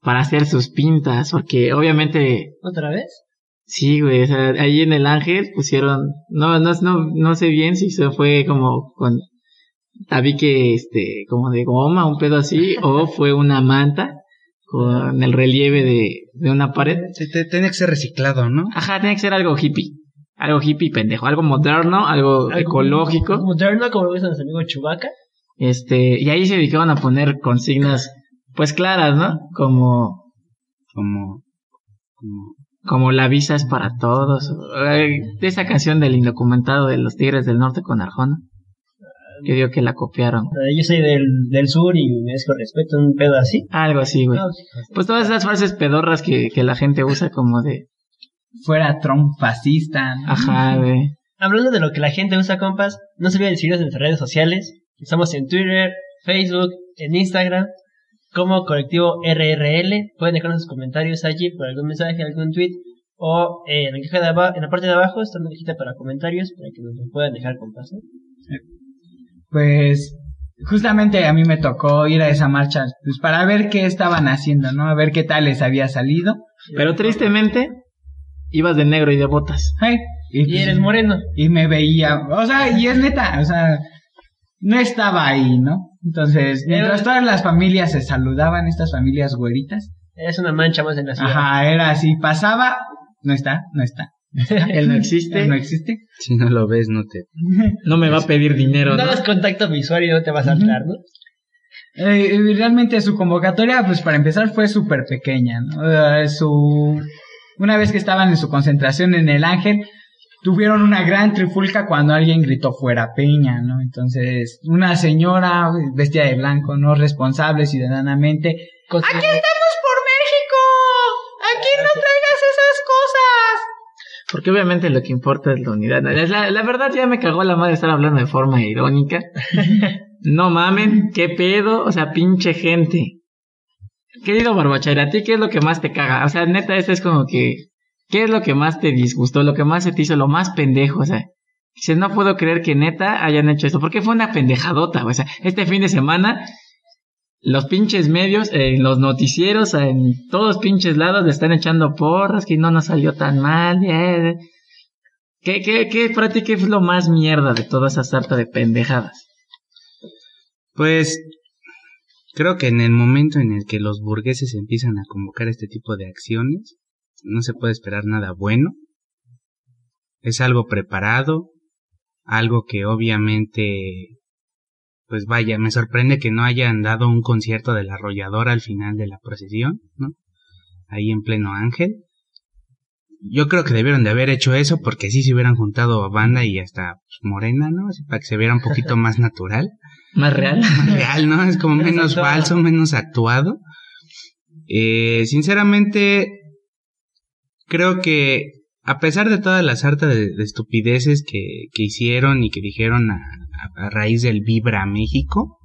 Speaker 2: para hacer sus pintas, porque obviamente
Speaker 6: ¿Otra vez?
Speaker 2: Sí, güey, o sea, ahí en el Ángel pusieron, no, no, no, no sé bien si se fue como con tabique, este, como de goma, un pedo así, o fue una manta con el relieve de, de una pared.
Speaker 3: Sí, te- Tiene que ser reciclado, ¿no?
Speaker 2: Ajá, tiene que ser algo hippie. Algo hippie pendejo, algo moderno, algo ecológico.
Speaker 6: Moderno, como lo dice nuestro amigo Chubaca.
Speaker 2: Este, y ahí se dedicaban a poner consignas, pues claras, ¿no? Como,
Speaker 3: Como, como
Speaker 2: como la visa es para todos. eh, De esa canción del indocumentado de los Tigres del Norte con Arjona. Que digo que la copiaron.
Speaker 6: Yo soy del, del sur y me con respeto, un pedo así.
Speaker 2: Algo así, güey.
Speaker 6: Ah,
Speaker 2: Pues todas esas frases pedorras que, que la gente usa como de,
Speaker 5: Fuera Trump fascista. ¿no?
Speaker 2: ajá, [laughs] güey.
Speaker 6: Hablando de lo que la gente usa, compas, no se olviden de seguirnos en nuestras redes sociales. Estamos en Twitter, Facebook, en Instagram, como colectivo RRL. Pueden dejarnos sus comentarios allí por algún mensaje, algún tweet, o eh, en, la caja de en la parte de abajo está una cajita para comentarios para que nos lo puedan dejar, compas. ¿no?
Speaker 5: Pues justamente a mí me tocó ir a esa marcha pues para ver qué estaban haciendo, ¿no? A ver qué tal les había salido.
Speaker 2: Pero tristemente, ibas de negro y de botas.
Speaker 5: Ay, y,
Speaker 6: Y eres moreno.
Speaker 5: y me veía, o sea, y es neta, o sea, no estaba ahí, ¿no? Entonces, mientras todas las familias se saludaban, estas familias güeritas,
Speaker 6: Eres una mancha más en la ciudad.
Speaker 5: ajá, era así, pasaba, no está, no está. [laughs]
Speaker 2: Él no existe.
Speaker 5: No existe.
Speaker 3: si no lo ves, no te... [laughs]
Speaker 2: No me va a pedir dinero,
Speaker 6: No
Speaker 2: ¿no?
Speaker 6: hagas contacto visual y no te vas a saltar, ¿no?
Speaker 5: Eh, realmente su convocatoria, pues para empezar, fue súper pequeña, ¿no? Eh, su... Una vez que estaban en su concentración en el Ángel, tuvieron una gran trifulca cuando alguien gritó fuera Peña, ¿no? Entonces, una señora vestida de blanco, no responsable ciudadanamente,
Speaker 6: Con-
Speaker 5: ¡Aquí estamos por México! ¡Aquí no traigas esas cosas!
Speaker 2: Porque obviamente lo que importa es la unidad. La, la verdad ya me cagó la madre estar hablando de forma irónica. [laughs] No mamen, qué pedo, o sea, pinche gente. Querido Barbachaira, ¿a ti qué es lo que más te caga? O sea, neta, esto es como que, ¿qué es lo que más te disgustó? Lo que más se te hizo, lo más pendejo, o sea. Dices, no puedo creer que neta hayan hecho esto, porque fue una pendejadota, o sea, este fin de semana, los pinches medios, en los noticieros, en todos pinches lados le están echando porras, que no nos salió tan mal, eh. ¿Qué, qué, qué, para ti qué es lo más mierda de toda esa sarta de pendejadas?
Speaker 3: Pues creo que en el momento en el que los burgueses empiezan a convocar este tipo de acciones, no se puede esperar nada bueno. Es algo preparado, algo que obviamente, pues vaya, me sorprende que no hayan dado un concierto de la arrolladora al final de la procesión, ¿no? Ahí en pleno ángel. Yo creo que debieron de haber hecho eso porque sí se hubieran juntado a banda y hasta pues, morena, ¿no? Así para que se viera un poquito [laughs] más natural
Speaker 2: ¿Más real?
Speaker 3: más real, ¿no? Es como [laughs]
Speaker 6: Menos
Speaker 3: falso, menos actuado. Eh, sinceramente, creo que a pesar de toda la sarta de, de estupideces que, que hicieron y que dijeron a, a- a raíz del Vibra México,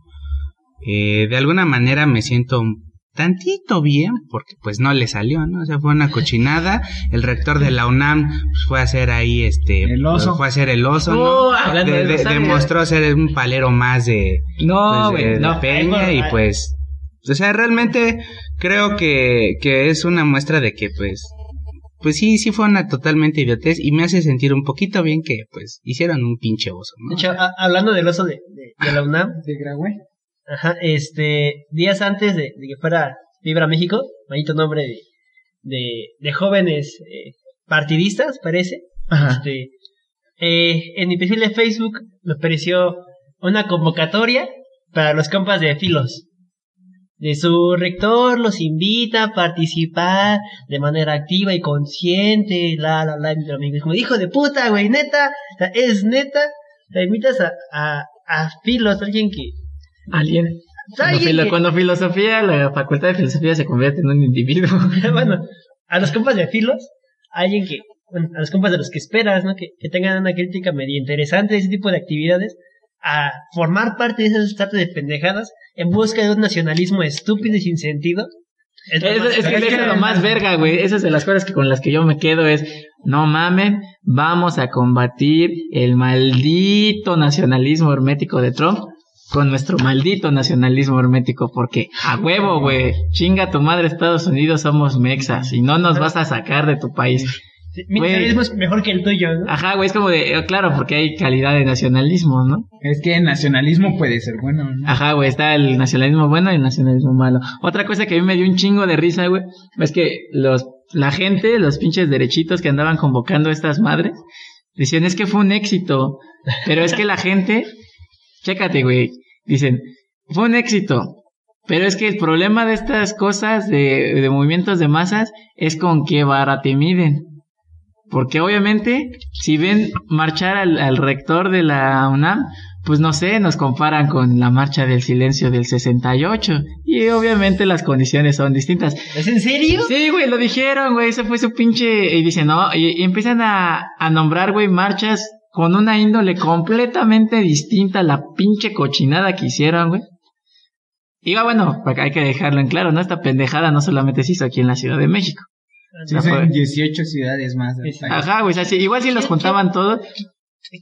Speaker 3: eh, de alguna manera me siento un tantito bien porque pues no le salió, ¿no? O sea, fue una cochinada. El rector de la UNAM pues, fue a hacer ahí este...
Speaker 5: El oso.
Speaker 3: Fue a hacer el oso, ¿no?
Speaker 2: Oh,
Speaker 3: De- demostró ser un palero más de,
Speaker 2: No,
Speaker 3: pues,
Speaker 2: güey,
Speaker 3: de,
Speaker 2: no.
Speaker 3: de Peña y pues o sea realmente creo que, que es una muestra de que pues pues sí sí fue una totalmente idiotez y me hace sentir un poquito bien que pues hicieron un pinche oso
Speaker 6: De
Speaker 3: ¿no?
Speaker 6: hecho, a- hablando del oso de, de, de la UNAM, [laughs]
Speaker 5: Se gradué.
Speaker 6: Ajá, este, días antes de, de que fuera Vibra México, bonito nombre de, de, de jóvenes eh, partidistas, parece.
Speaker 5: Ajá.
Speaker 6: Este, eh, en mi perfil de Facebook me apareció una convocatoria para los compas de Filos. De su rector los invita a participar de manera activa y consciente, la, la, la, mi amigo es como, hijo de puta, güey, neta, es neta, te invitas a, a, a Filos, alguien que,
Speaker 2: Alguien. Cuando,
Speaker 6: alguien
Speaker 2: filo-
Speaker 6: que-
Speaker 2: cuando filosofía, la facultad de filosofía se convierte en un individuo. [laughs]
Speaker 6: bueno, a los compas de filos, alguien que, bueno, a los compas de los que esperas, ¿no? Que, que tengan una crítica medio interesante de ese tipo de actividades, a formar parte de esas tartas de pendejadas en busca de un nacionalismo estúpido y sin sentido. Es
Speaker 2: Es, que
Speaker 5: es
Speaker 2: lo más verga, güey. Esas de las cosas que con las que yo me quedo es, no mamen, vamos a combatir el maldito nacionalismo hermético de Trump con nuestro maldito nacionalismo hermético, porque a huevo, güey, chinga tu madre Estados Unidos, somos mexas y no nos vas a sacar de tu país.
Speaker 6: Mi
Speaker 2: Güey.
Speaker 6: nacionalismo es mejor que el tuyo, ¿no?
Speaker 2: Ajá, güey, es como de, eh, claro, porque hay calidad de nacionalismo, ¿no?
Speaker 5: Es que el nacionalismo puede ser bueno, ¿no?
Speaker 2: Ajá, güey, está el nacionalismo bueno y el nacionalismo malo. Otra cosa que a mí me dio un chingo de risa, güey, es que los, la gente, los pinches derechitos que andaban convocando a estas madres, decían, es que fue un éxito. Pero es que la gente, chécate, güey, dicen, fue un éxito. Pero es que el problema de estas cosas de, de movimientos de masas es con qué vara te miden. Porque obviamente, si ven marchar al, al rector de la UNAM, pues no sé, nos comparan con la marcha del silencio del 68. Y obviamente las condiciones son distintas.
Speaker 6: ¿Es en serio?
Speaker 2: Sí, güey, lo dijeron, güey, ese fue su pinche... Y dicen, no, y, y empiezan a, a nombrar, güey, marchas con una índole completamente distinta a la pinche cochinada que hicieron, güey. Y ah, bueno, hay que dejarlo en claro, ¿no? Esta pendejada no solamente se hizo aquí en la Ciudad de México. No,
Speaker 5: hacen
Speaker 2: fue-
Speaker 5: 18 ciudades más.
Speaker 2: Ajá, güey, o sea, sí, igual si los juntaban todos,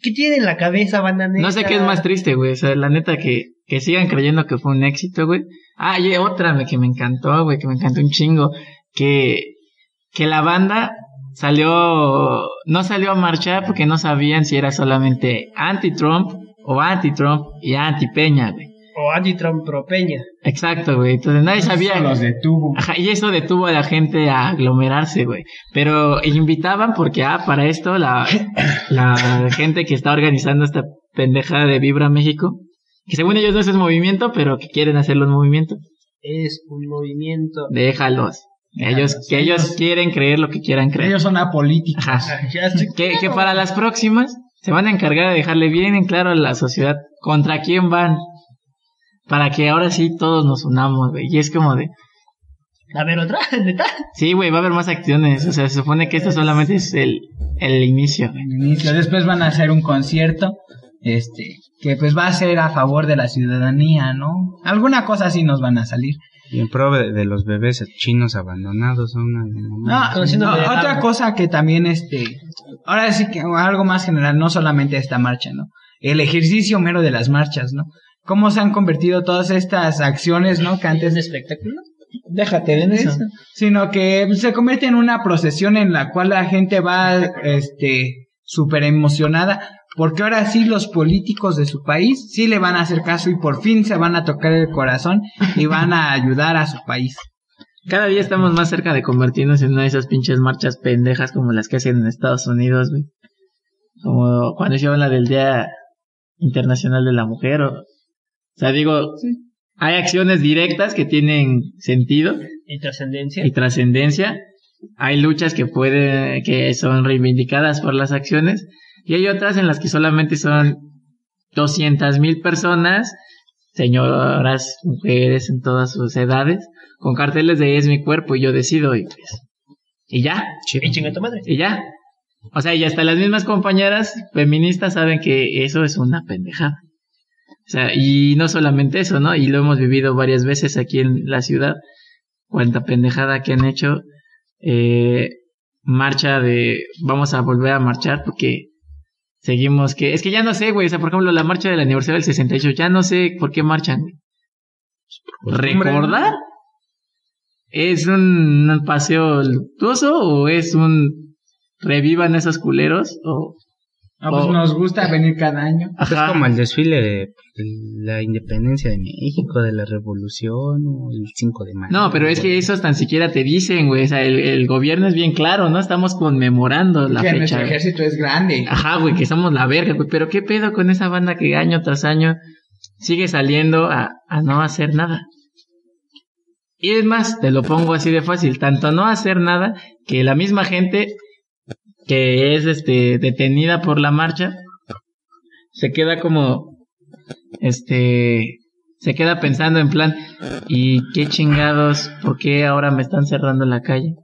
Speaker 6: ¿Qué tiene en la cabeza, banda
Speaker 2: no sé qué es más triste, güey, o sea, la neta que, que sigan creyendo que fue un éxito, güey. Ah, y otra me- que me encantó, güey, que me encantó un chingo, que, que la banda salió, no salió a marchar porque no sabían si era solamente anti-Trump o anti-Trump y anti-Peña, güey.
Speaker 6: O anti-Trump pro Peña.
Speaker 2: Exacto, güey, entonces nadie sabía.
Speaker 5: Eso los detuvo.
Speaker 2: Ajá, y eso detuvo a la gente a aglomerarse, güey. Pero invitaban porque, ah, para esto la, la gente que está organizando esta pendejada de Vibra México, que según ellos no es un movimiento, pero que quieren hacerlo un movimiento,
Speaker 6: Es un movimiento.
Speaker 2: déjalos. Ellos, que ellos quieren creer lo que quieran creer.
Speaker 5: Ellos son apolíticos.
Speaker 2: Ajá. [laughs] Que, que para las próximas se van a encargar de dejarle bien en claro a la sociedad contra quién van. Para que ahora sí todos nos unamos, güey. Y es como de,
Speaker 6: A ver, otra, [laughs] neta.
Speaker 2: Sí, güey, va a haber más acciones. O sea, se supone que esto solamente es el, el inicio.
Speaker 5: al inicio. Después van a hacer un concierto, este, que pues va a ser a favor de la ciudadanía, ¿no? Alguna cosa así nos van a salir.
Speaker 3: Y en pro de, de los bebés chinos abandonados son una...
Speaker 5: No, no, otra cosa que también, este, ahora sí que algo más general, no solamente esta marcha, ¿no? El ejercicio mero de las marchas, ¿no? Cómo se han convertido todas estas acciones, ¿no? Que
Speaker 6: ¿Es
Speaker 5: antes
Speaker 6: un espectáculo?
Speaker 5: Déjate de eso. Sino que se convierte en una procesión en la cual la gente va, este, súper emocionada, porque ahora sí los políticos de su país sí le van a hacer caso y por fin se van a tocar el corazón y van a ayudar a su país.
Speaker 2: Cada día estamos más cerca de convertirnos en una de esas pinches marchas pendejas como las que hacen en Estados Unidos, güey. Como cuando hicieron la del Día Internacional de la Mujer. O, o sea, digo, hay acciones directas que tienen sentido
Speaker 6: ¿Y trascendencia?
Speaker 2: y trascendencia. Hay luchas que pueden, que son reivindicadas por las acciones y hay otras en las que solamente son 200 mil personas, señoras, mujeres en todas sus edades, con carteles de es mi cuerpo y yo decido y pues, y ya,
Speaker 6: Y chinga tu madre.
Speaker 2: y ya. O sea, y hasta las mismas compañeras feministas saben que eso es una pendejada. O sea, y no solamente eso, ¿no? Y lo hemos vivido varias veces aquí en la ciudad. Cuánta pendejada que han hecho. Eh, marcha de vamos a volver a marchar porque seguimos que es que ya no sé, güey, o sea, por ejemplo, la marcha del aniversario del 68, ya no sé por qué marchan. güey. ¿Recordar? ¿Es un, un paseo luctuoso o es un revivan esos culeros o
Speaker 5: Ah, pues nos gusta venir cada año.
Speaker 3: Es
Speaker 2: ajá
Speaker 3: como el desfile de, la independencia de México, de la revolución, o el 5 de mayo.
Speaker 2: No, pero es que esos tan siquiera te dicen, güey, o sea, el, el gobierno es bien claro, ¿no? Estamos conmemorando la
Speaker 5: que
Speaker 2: fecha.
Speaker 5: nuestro ejército es grande.
Speaker 2: Ajá, güey, que somos la verga, güey. Pero qué pedo con esa banda que año tras año sigue saliendo a, a no hacer nada. Y es más, te lo pongo así de fácil, tanto no hacer nada que la misma gente que es este detenida por la marcha se queda como este se queda pensando en plan y qué chingados, ¿por qué ahora me están cerrando la calle?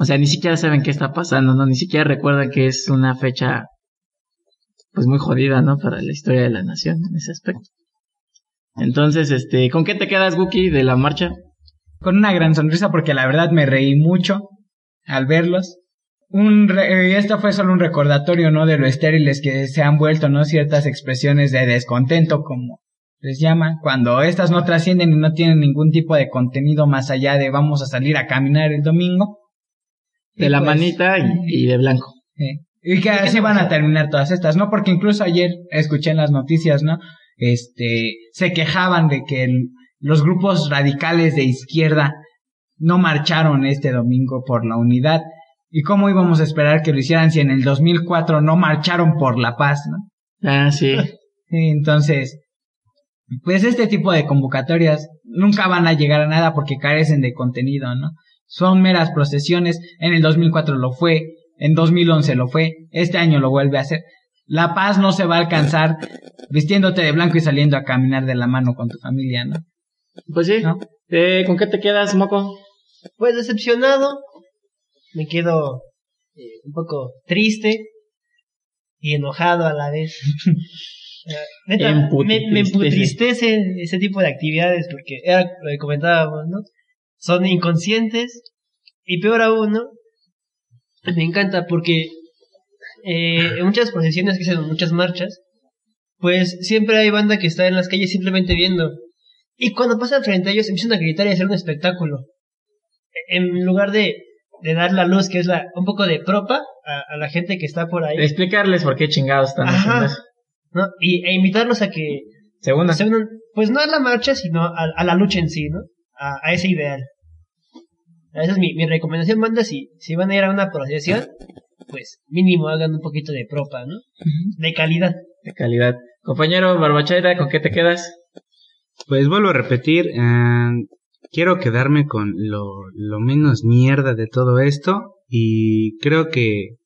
Speaker 2: O sea, ni siquiera saben qué está pasando, ¿no? Ni siquiera recuerdan que es una fecha, pues muy jodida, ¿no? Para la historia de la nación en ese aspecto. Entonces, este, ¿con qué te quedas, Wookie, de la marcha?
Speaker 5: Con una gran sonrisa porque la verdad me reí mucho al verlos. Un re- esto fue solo un recordatorio, ¿no? De lo estériles que se han vuelto, ¿no? Ciertas expresiones de descontento, como les llaman, cuando estas no trascienden y no tienen ningún tipo de contenido más allá de vamos a salir a caminar el domingo.
Speaker 2: de
Speaker 5: Y
Speaker 2: la
Speaker 5: pues-
Speaker 2: manita y, y de blanco.
Speaker 5: Y que así van a terminar todas estas, ¿no? Porque incluso ayer escuché en las noticias, ¿no? Este, se quejaban de que el- los grupos radicales de izquierda no marcharon este domingo por la unidad. ¿Y cómo íbamos a esperar que lo hicieran si en el 2004 no marcharon por la paz, ¿no?
Speaker 2: Ah, sí.
Speaker 5: Entonces, pues este tipo de convocatorias nunca van a llegar a nada porque carecen de contenido, ¿no? Son meras procesiones. En el 2004 lo fue, en 2011 lo fue, este año lo vuelve a hacer. La paz no se va a alcanzar vistiéndote de blanco y saliendo a caminar de la mano con tu familia, ¿no?
Speaker 2: Pues sí.
Speaker 5: ¿No?
Speaker 2: Eh, ¿Con qué te quedas, Moco?
Speaker 6: Pues decepcionado, me quedo eh, un poco triste y enojado a la vez. [laughs] Eh, neta, me, me emputristece ese tipo de actividades porque era lo que comentábamos, ¿no? Son inconscientes y peor aún, ¿no? Me encanta porque eh, en muchas procesiones que se hacen, en muchas marchas, pues siempre hay banda que está en las calles simplemente viendo. Y cuando pasan frente a ellos empiezan a gritar y a hacer un espectáculo en lugar de, de dar la luz, que es la, un poco de propa a, a la gente que está por ahí,
Speaker 2: Explicarles por qué chingados están
Speaker 6: Ajá.
Speaker 2: haciendo eso.
Speaker 6: ¿no? Y, e invitarlos a que
Speaker 2: Segunda.
Speaker 6: se unan, pues no a la marcha, sino a, a la lucha en sí, ¿no? A, a ese ideal. Esa es mi, mi recomendación, banda, si, si van a ir a una procesión, pues mínimo hagan un poquito de propa, ¿no? De calidad.
Speaker 2: De calidad. Compañero Barbachera, ¿con qué te quedas?
Speaker 3: Pues vuelvo a repetir, eh, quiero quedarme con lo, menos mierda de todo esto y creo que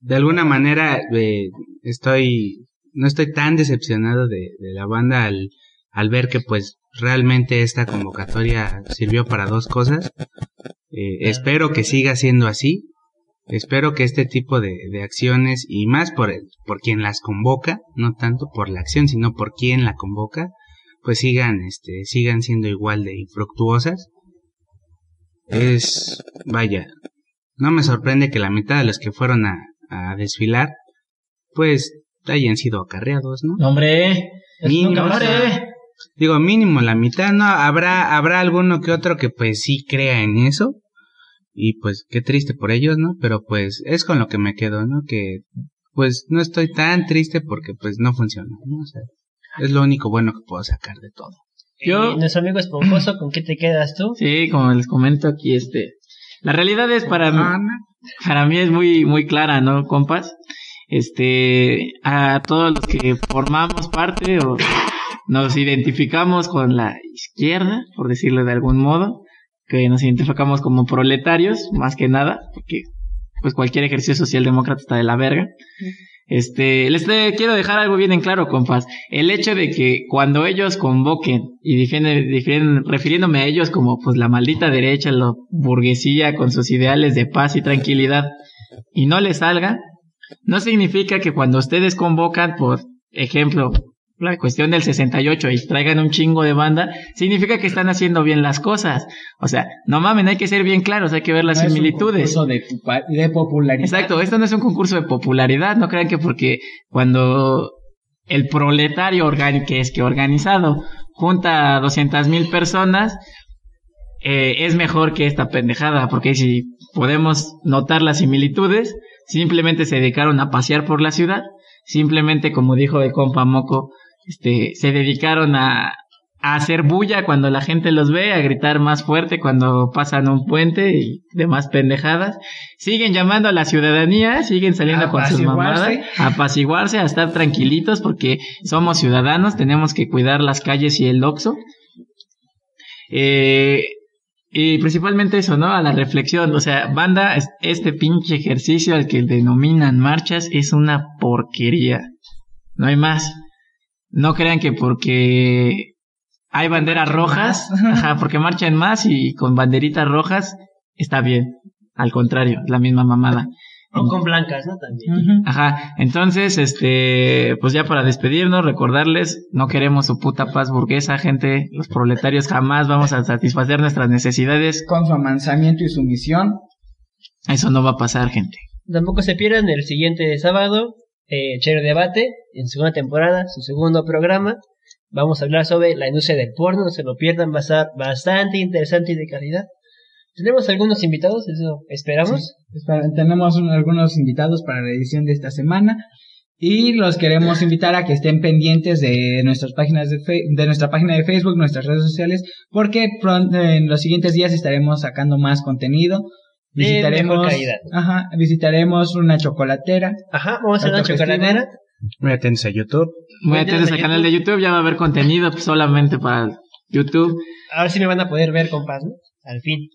Speaker 3: de alguna manera eh, estoy no estoy tan decepcionado de, de la banda al, al ver que pues realmente esta convocatoria sirvió para dos cosas. Eh, espero que siga siendo así. Espero que este tipo de, de acciones y más por, el- por quien las convoca, no tanto por la acción, sino por quien la convoca, pues sigan, este, sigan siendo igual de infructuosas. Es, vaya, no me sorprende que la mitad de los que fueron a, a desfilar, pues hayan sido acarreados, ¿no?
Speaker 2: Hombre.
Speaker 3: Mínimo, o sea, digo, mínimo la mitad, no, habrá, habrá alguno que otro que pues sí crea en eso. Y pues qué triste por ellos, ¿no? Pero pues es con lo que me quedo, ¿no? Que pues no estoy tan triste porque pues no funciona, ¿no? O sea, es lo único bueno que puedo sacar de todo.
Speaker 2: Yo-
Speaker 6: Y nuestro amigo Esponjoso, ¿con qué te quedas tú?
Speaker 2: Sí, como les comento aquí, este. La realidad es para mí, para mí es muy, muy clara, ¿no, compas? Este, a todos los que formamos parte o nos identificamos con la izquierda, por decirlo de algún modo, que nos identificamos como proletarios, más que nada, porque pues cualquier ejercicio socialdemócrata está de la verga. Este, les de- quiero dejar algo bien en claro, compas. El hecho de que cuando ellos convoquen, y refiriéndome a ellos como pues la maldita derecha, la burguesía con sus ideales de paz y tranquilidad, y no les salga, no significa que cuando ustedes convocan, por ejemplo, la cuestión del 68 y traigan un chingo de banda, significa que están haciendo bien las cosas. O sea, no mamen, hay que ser bien claros, hay que ver las
Speaker 5: No es un
Speaker 2: similitudes.
Speaker 5: concurso de, popularidad.
Speaker 2: Exacto, esto no es un concurso de popularidad, no crean que porque cuando el proletario que es que organizado junta a 200 mil personas, eh, es mejor que esta pendejada, porque si podemos notar las similitudes, simplemente se dedicaron a pasear por la ciudad, simplemente como dijo el compa Moco, este, se dedicaron a, a hacer bulla cuando la gente los ve, a gritar más fuerte cuando pasan un puente y demás pendejadas. Siguen llamando a la ciudadanía, siguen saliendo con sus mamadas, a apaciguarse, a estar tranquilitos porque somos ciudadanos, tenemos que cuidar las calles y el oxo. Eh, y principalmente eso, ¿no? A la reflexión. O sea, banda, es- este pinche ejercicio al que denominan marchas es una porquería. No hay más. No crean que porque hay banderas rojas, [laughs] ajá, porque marchan más y con banderitas rojas está bien. Al contrario, la misma mamada.
Speaker 6: O con blancas, ¿no? También.
Speaker 2: Ajá, entonces, este, pues ya para despedirnos, recordarles, no queremos su puta paz burguesa, gente, los proletarios jamás vamos a satisfacer nuestras necesidades,
Speaker 5: Con su amansamiento y sumisión.
Speaker 2: eso no va a pasar, gente.
Speaker 6: Tampoco se pierdan el siguiente sábado, eh, Chero Debate, en segunda temporada, su segundo programa. Vamos a hablar sobre la industria del porno, no se lo pierdan, va a estar bastante interesante y de calidad. Tenemos algunos invitados, eso esperamos.
Speaker 5: Espera, Tenemos un- algunos invitados para la edición de esta semana y los queremos invitar a que estén pendientes de nuestras páginas de, fe- de nuestra página de Facebook, nuestras redes sociales, porque pronto en los siguientes días estaremos sacando más contenido.
Speaker 6: De
Speaker 5: Visitaremos, ajá, visitaremos una chocolatera.
Speaker 6: Ajá, vamos a una chocolatera.
Speaker 3: Muy atentos a YouTube.
Speaker 2: Muy atentos
Speaker 6: a
Speaker 2: al canal de YouTube, ya va a haber contenido solamente para YouTube.
Speaker 6: A ver si me van a poder ver, compas, ¿no? Al fin.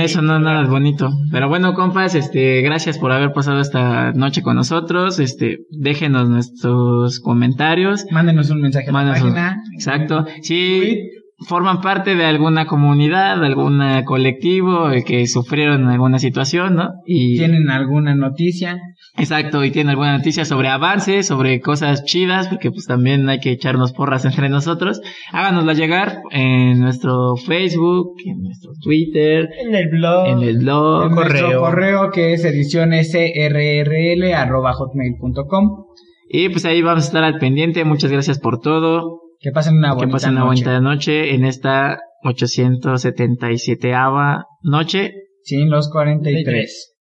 Speaker 2: Eso no es nada bonito. Pero bueno, compas, este, gracias por haber pasado esta noche con nosotros. Este, déjenos nuestros comentarios.
Speaker 5: Mándenos un mensaje a la
Speaker 2: Mándenos un-
Speaker 5: página.
Speaker 2: Exacto. Si forman parte de alguna comunidad, algún eh, colectivo eh, que sufrieron alguna situación, ¿no? Y
Speaker 5: ¿Tienen alguna noticia?
Speaker 2: exacto, y tienen alguna noticia sobre avances, sobre cosas chidas, porque pues también hay que echarnos porras entre nosotros. Háganosla llegar en nuestro Facebook, en nuestro Twitter,
Speaker 6: En el blog.
Speaker 2: en el blog.
Speaker 5: en nuestro
Speaker 6: correo.
Speaker 5: correo que es edicionesrrl.hotmail.com.
Speaker 2: Y pues ahí vamos a estar al pendiente. Muchas gracias por todo.
Speaker 5: Que pasen una bonita
Speaker 2: que pasen una
Speaker 5: noche.
Speaker 2: bonita noche en esta 877ava noche.
Speaker 5: Sin los 43.